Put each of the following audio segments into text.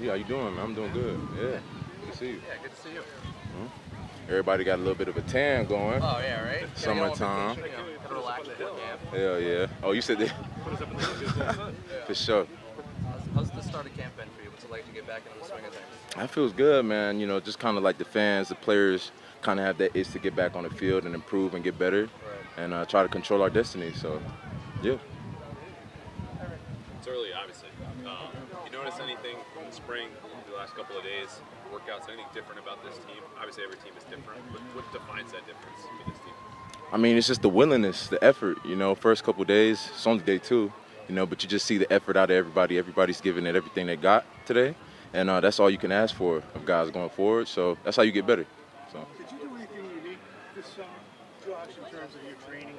Yeah, how you doing, man? I'm doing good. Yeah, good to see you. Yeah, good to see you. Everybody got a little bit of a tan going. Oh yeah, right. Gotta get on Summertime. vacation, you know, gotta relax before camp. Hell yeah. Oh, you said that? For sure. How's, the start of camp been for you? What's it like to get back into the swing of things? That feels good, man. You know, just kind of like the fans, the players kind of have that itch to get back on the field and improve and get better and uh, try to control our destiny. So, yeah. It's early, obviously. Um, you notice anything from the spring, the last couple of days, workouts, anything different about this team? Obviously, every team is different, but what defines that difference for this team? I mean, it's just the willingness, the effort. You know, first couple of days, it's only day two, you know, but you just see the effort out of everybody. Everybody's giving it everything they got today, and uh, that's all you can ask for of guys going forward. So that's how you get better. So. Did you do anything unique this summer, Josh, in terms of your training?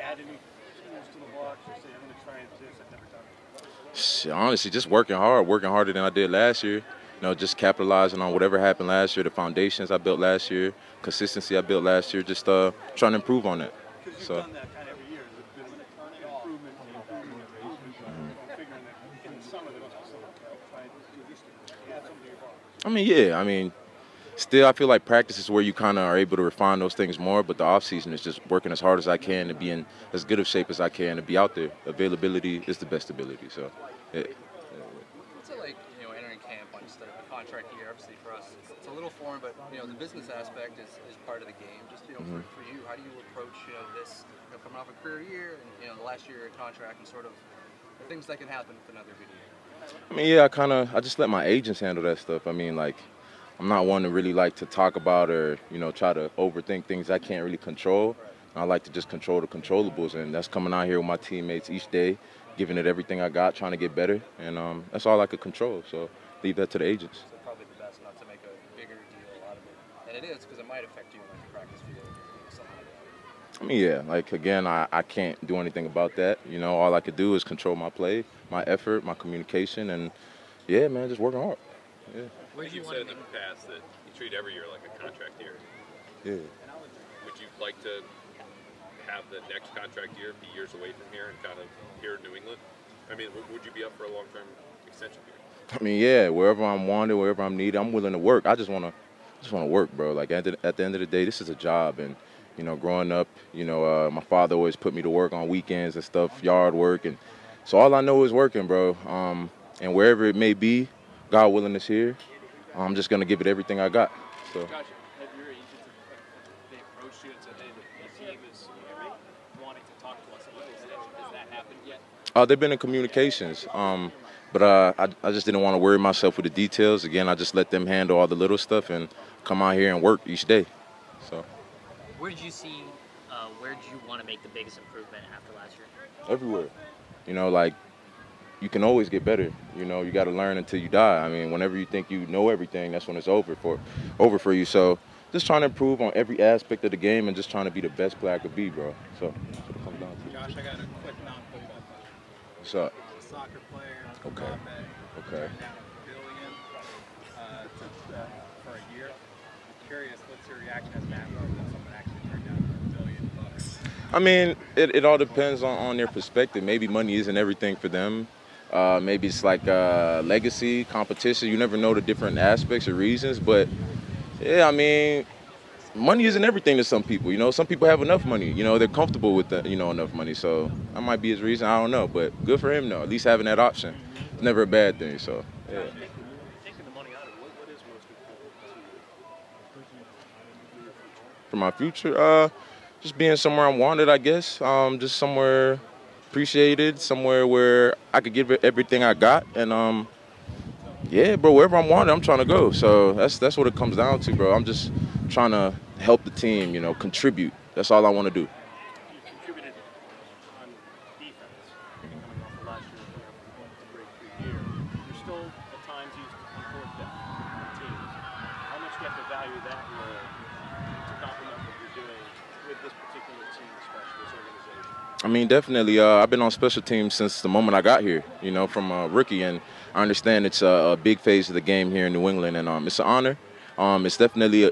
Add any tools to the box or say, I'm going to try and do this I've never done? Shit, honestly, just working hard, working harder than I did last year. You know, just capitalizing on whatever happened last year, the foundations I built last year, consistency I built last year, just uh, trying to improve on it. You've So, kind of improvement, improvement. I mean, yeah, I mean, still, I feel like practice is where you kind of are able to refine those things more, but the off season is just working as hard as I can to be in as good of shape as I can to be out there. Availability is the best ability. So, yeah. What's it like, you know, entering camp on just a, contract year? Obviously, for us, it's, it's a little foreign, but you know, the business aspect is, is part of the game. Just you know, for, mm-hmm. for you, how do you approach you know this you know, coming off a career year and you know the last year contract and sort of the things that can happen with another good year? I mean, yeah, I kind of I just let my agents handle that stuff. I mean, like I'm not one to really like to talk about or you know try to overthink things I can't really control. I like to just control the controllables, and that's coming out here with my teammates each day, giving it everything I got, trying to get better, and um, that's all I could control. So leave that to the agents. So probably the best not to make a bigger deal out of it, and it is because it might affect you on the practice field, like. I mean, yeah, like again, I, I can't do anything about that. You know, all I could do is control my play, my effort, my communication, and yeah, man, just working hard. Yeah, Like you've said in the past that you treat every year like a contract year. yeah. Would you like to have the next contract year be years away from here and kind of here in New England? I mean, would you be up for a long-term extension here? I mean, yeah, wherever I'm wanted, wherever I'm needed, I'm willing to work. I just wanna, just wanna work, bro. Like at the, at the end of the day, this is a job, and you know, growing up, you know, uh, my father always put me to work on weekends and stuff, yard work, and so all I know is working, bro. Um, and wherever it may be, God willing is here. I'm just gonna give it everything I got. So. Josh, have your agents they approached you and said, "Hey, the, the team is wanting to talk to us about this extension"? Has that happened yet? Uh, they've been in communications, um, but uh, I, I just didn't want to worry myself with the details. Again, I just let them handle all the little stuff and come out here and work each day. So Where did you see? Uh, where did you want to make the biggest improvement after last year? everywhere, you know, like you can always get better. You know, you got to learn until you die. I mean, whenever you think you know everything, that's when it's over for over for you. So just trying to improve on every aspect of the game and just trying to be the best player I could be, bro. So that's what it comes down to. Josh, I got a quick non-football question. What's up? Soccer player, Okay. Mbappe, Okay. billion uh, to, uh, for a year. I'm curious, what's your reaction as an athlete when someone actually turned down a billion bucks? I mean, it, it all depends on, on their perspective. Maybe money isn't everything for them. Uh, maybe it's like uh, legacy, competition. You never know the different aspects or reasons. But yeah, I mean, money isn't everything to some people. You know, some people have enough money. You know, they're comfortable with the, you know enough money. So that might be his reason. I don't know. But good for him though. At least having that option. It's never a bad thing. So yeah. Taking the money out of it, what, what is most important to you? for my future? Uh, just being somewhere I'm wanted, I guess. Um, just somewhere appreciated, somewhere where I could give everything I got, and um, yeah, bro, wherever I'm wanted, I'm trying to go. So that's that's what it comes down to, bro. I'm just trying to help the team, you know, contribute. That's all I want to do. You contributed on defense coming off of last year, going to break through year. You're still at times used on fourth down on teams. How much do you have to value that role to complement what you're doing with this particular team, especially this organization? I mean, definitely. Uh, I've been on special teams since the moment I got here. You know, from a rookie, and I understand it's a, a big phase of the game here in New England, and um, it's an honor. Um, it's definitely a,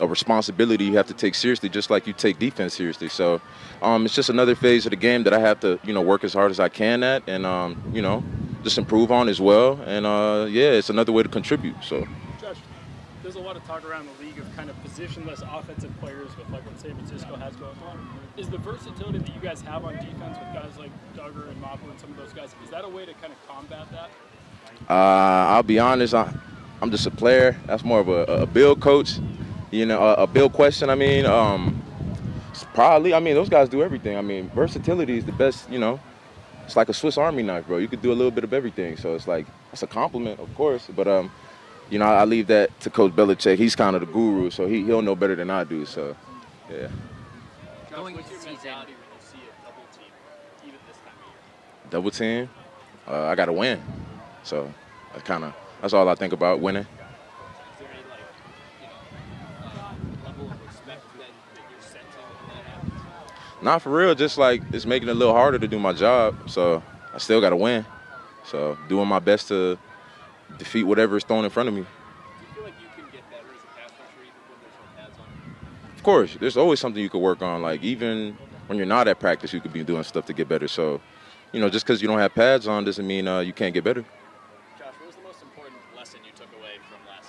a responsibility you have to take seriously, just like you take defense seriously. So, um, it's just another phase of the game that I have to, you know, work as hard as I can at, and um, you know, just improve on as well. And uh, yeah, it's another way to contribute. So. There's a lot of talk around the league of kind of positionless offensive players with like what San Francisco has going on. Is the versatility that you guys have on defense with guys like Dugger and Mapu and some of those guys, is that a way to kind of combat that? Uh, I'll be honest, I, I'm just a player. That's more of a, a Bill coach, you know, a, a Bill question. I mean, um, probably. I mean, those guys do everything. I mean, versatility is the best. You know, it's like a Swiss Army knife, bro. You could do a little bit of everything. So it's like it's a compliment, of course. But um, you know, I, leave that to Coach Belichick. He's kind of the guru, so he he'll know better than I do. So, yeah. Going into season, mentality when you see a double team, even this time of year? Double team, uh, I got to win. So, I kind of that's all I think about winning. Is there any like, you know, uh, level of respect that, that you're sensing when that happens? Not for real, just like it's making it a little harder to do my job. So I still got to win. So doing my best to defeat whatever is thrown in front of me. Do you feel like you can get better as a pass rusher even when there's no pads on? Of course, there's always something you could work on. Like even when you're not at practice, you could be doing stuff to get better. So, you know, just because you don't have pads on doesn't mean uh, you can't get better. Josh, what was the most important lesson you took away from last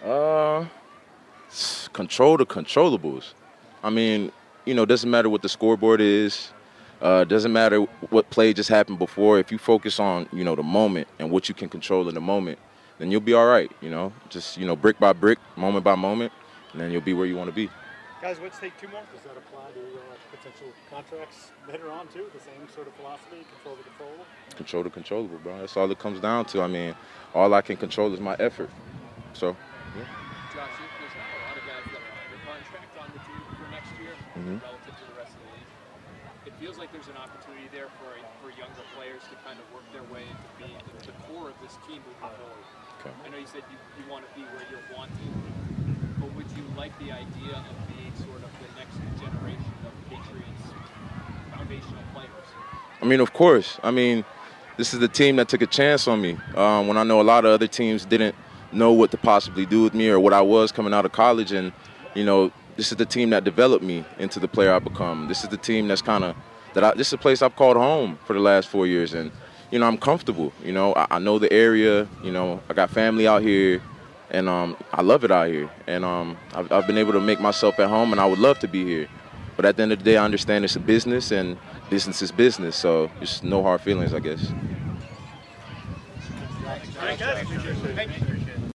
season? Uh, control the controllables. I mean, you know, doesn't matter what the scoreboard is. Uh, doesn't matter what play just happened before. If you focus on, you know, the moment and what you can control in the moment, then you'll be all right. You know, just you know, brick by brick, moment by moment, and then you'll be where you want to be. Guys, let's take two more. Does that apply to uh, potential contracts later on too? The same sort of philosophy, control the controllable. Control the controllable, bro. That's all it comes down to. I mean, all I can control is my effort. So, Yeah. Josh, there's not a lot of guys that are under contract on the team for next year Mhm. relative to the rest of the league. It feels like there's an opportunity there for for younger players to kind of work their way into being the, the core of this team moving forward. Okay. I know you said you, you want to be where you're wanting, but would you like the idea of being sort of the next generation of Patriots foundational players? I mean, of course. I mean, this is the team that took a chance on me um, when I know a lot of other teams didn't know what to possibly do with me or what I was coming out of college. And, you know, this is the team that developed me into the player I've become. This is the team that's kind of that I, this is a place I've called home for the last four years, and you know I'm comfortable. You know I, I know the area. You know I got family out here, and um, I love it out here. And um, I've, I've been able to make myself at home, and I would love to be here. But at the end of the day, I understand it's a business, and business is business. So just no hard feelings, I guess.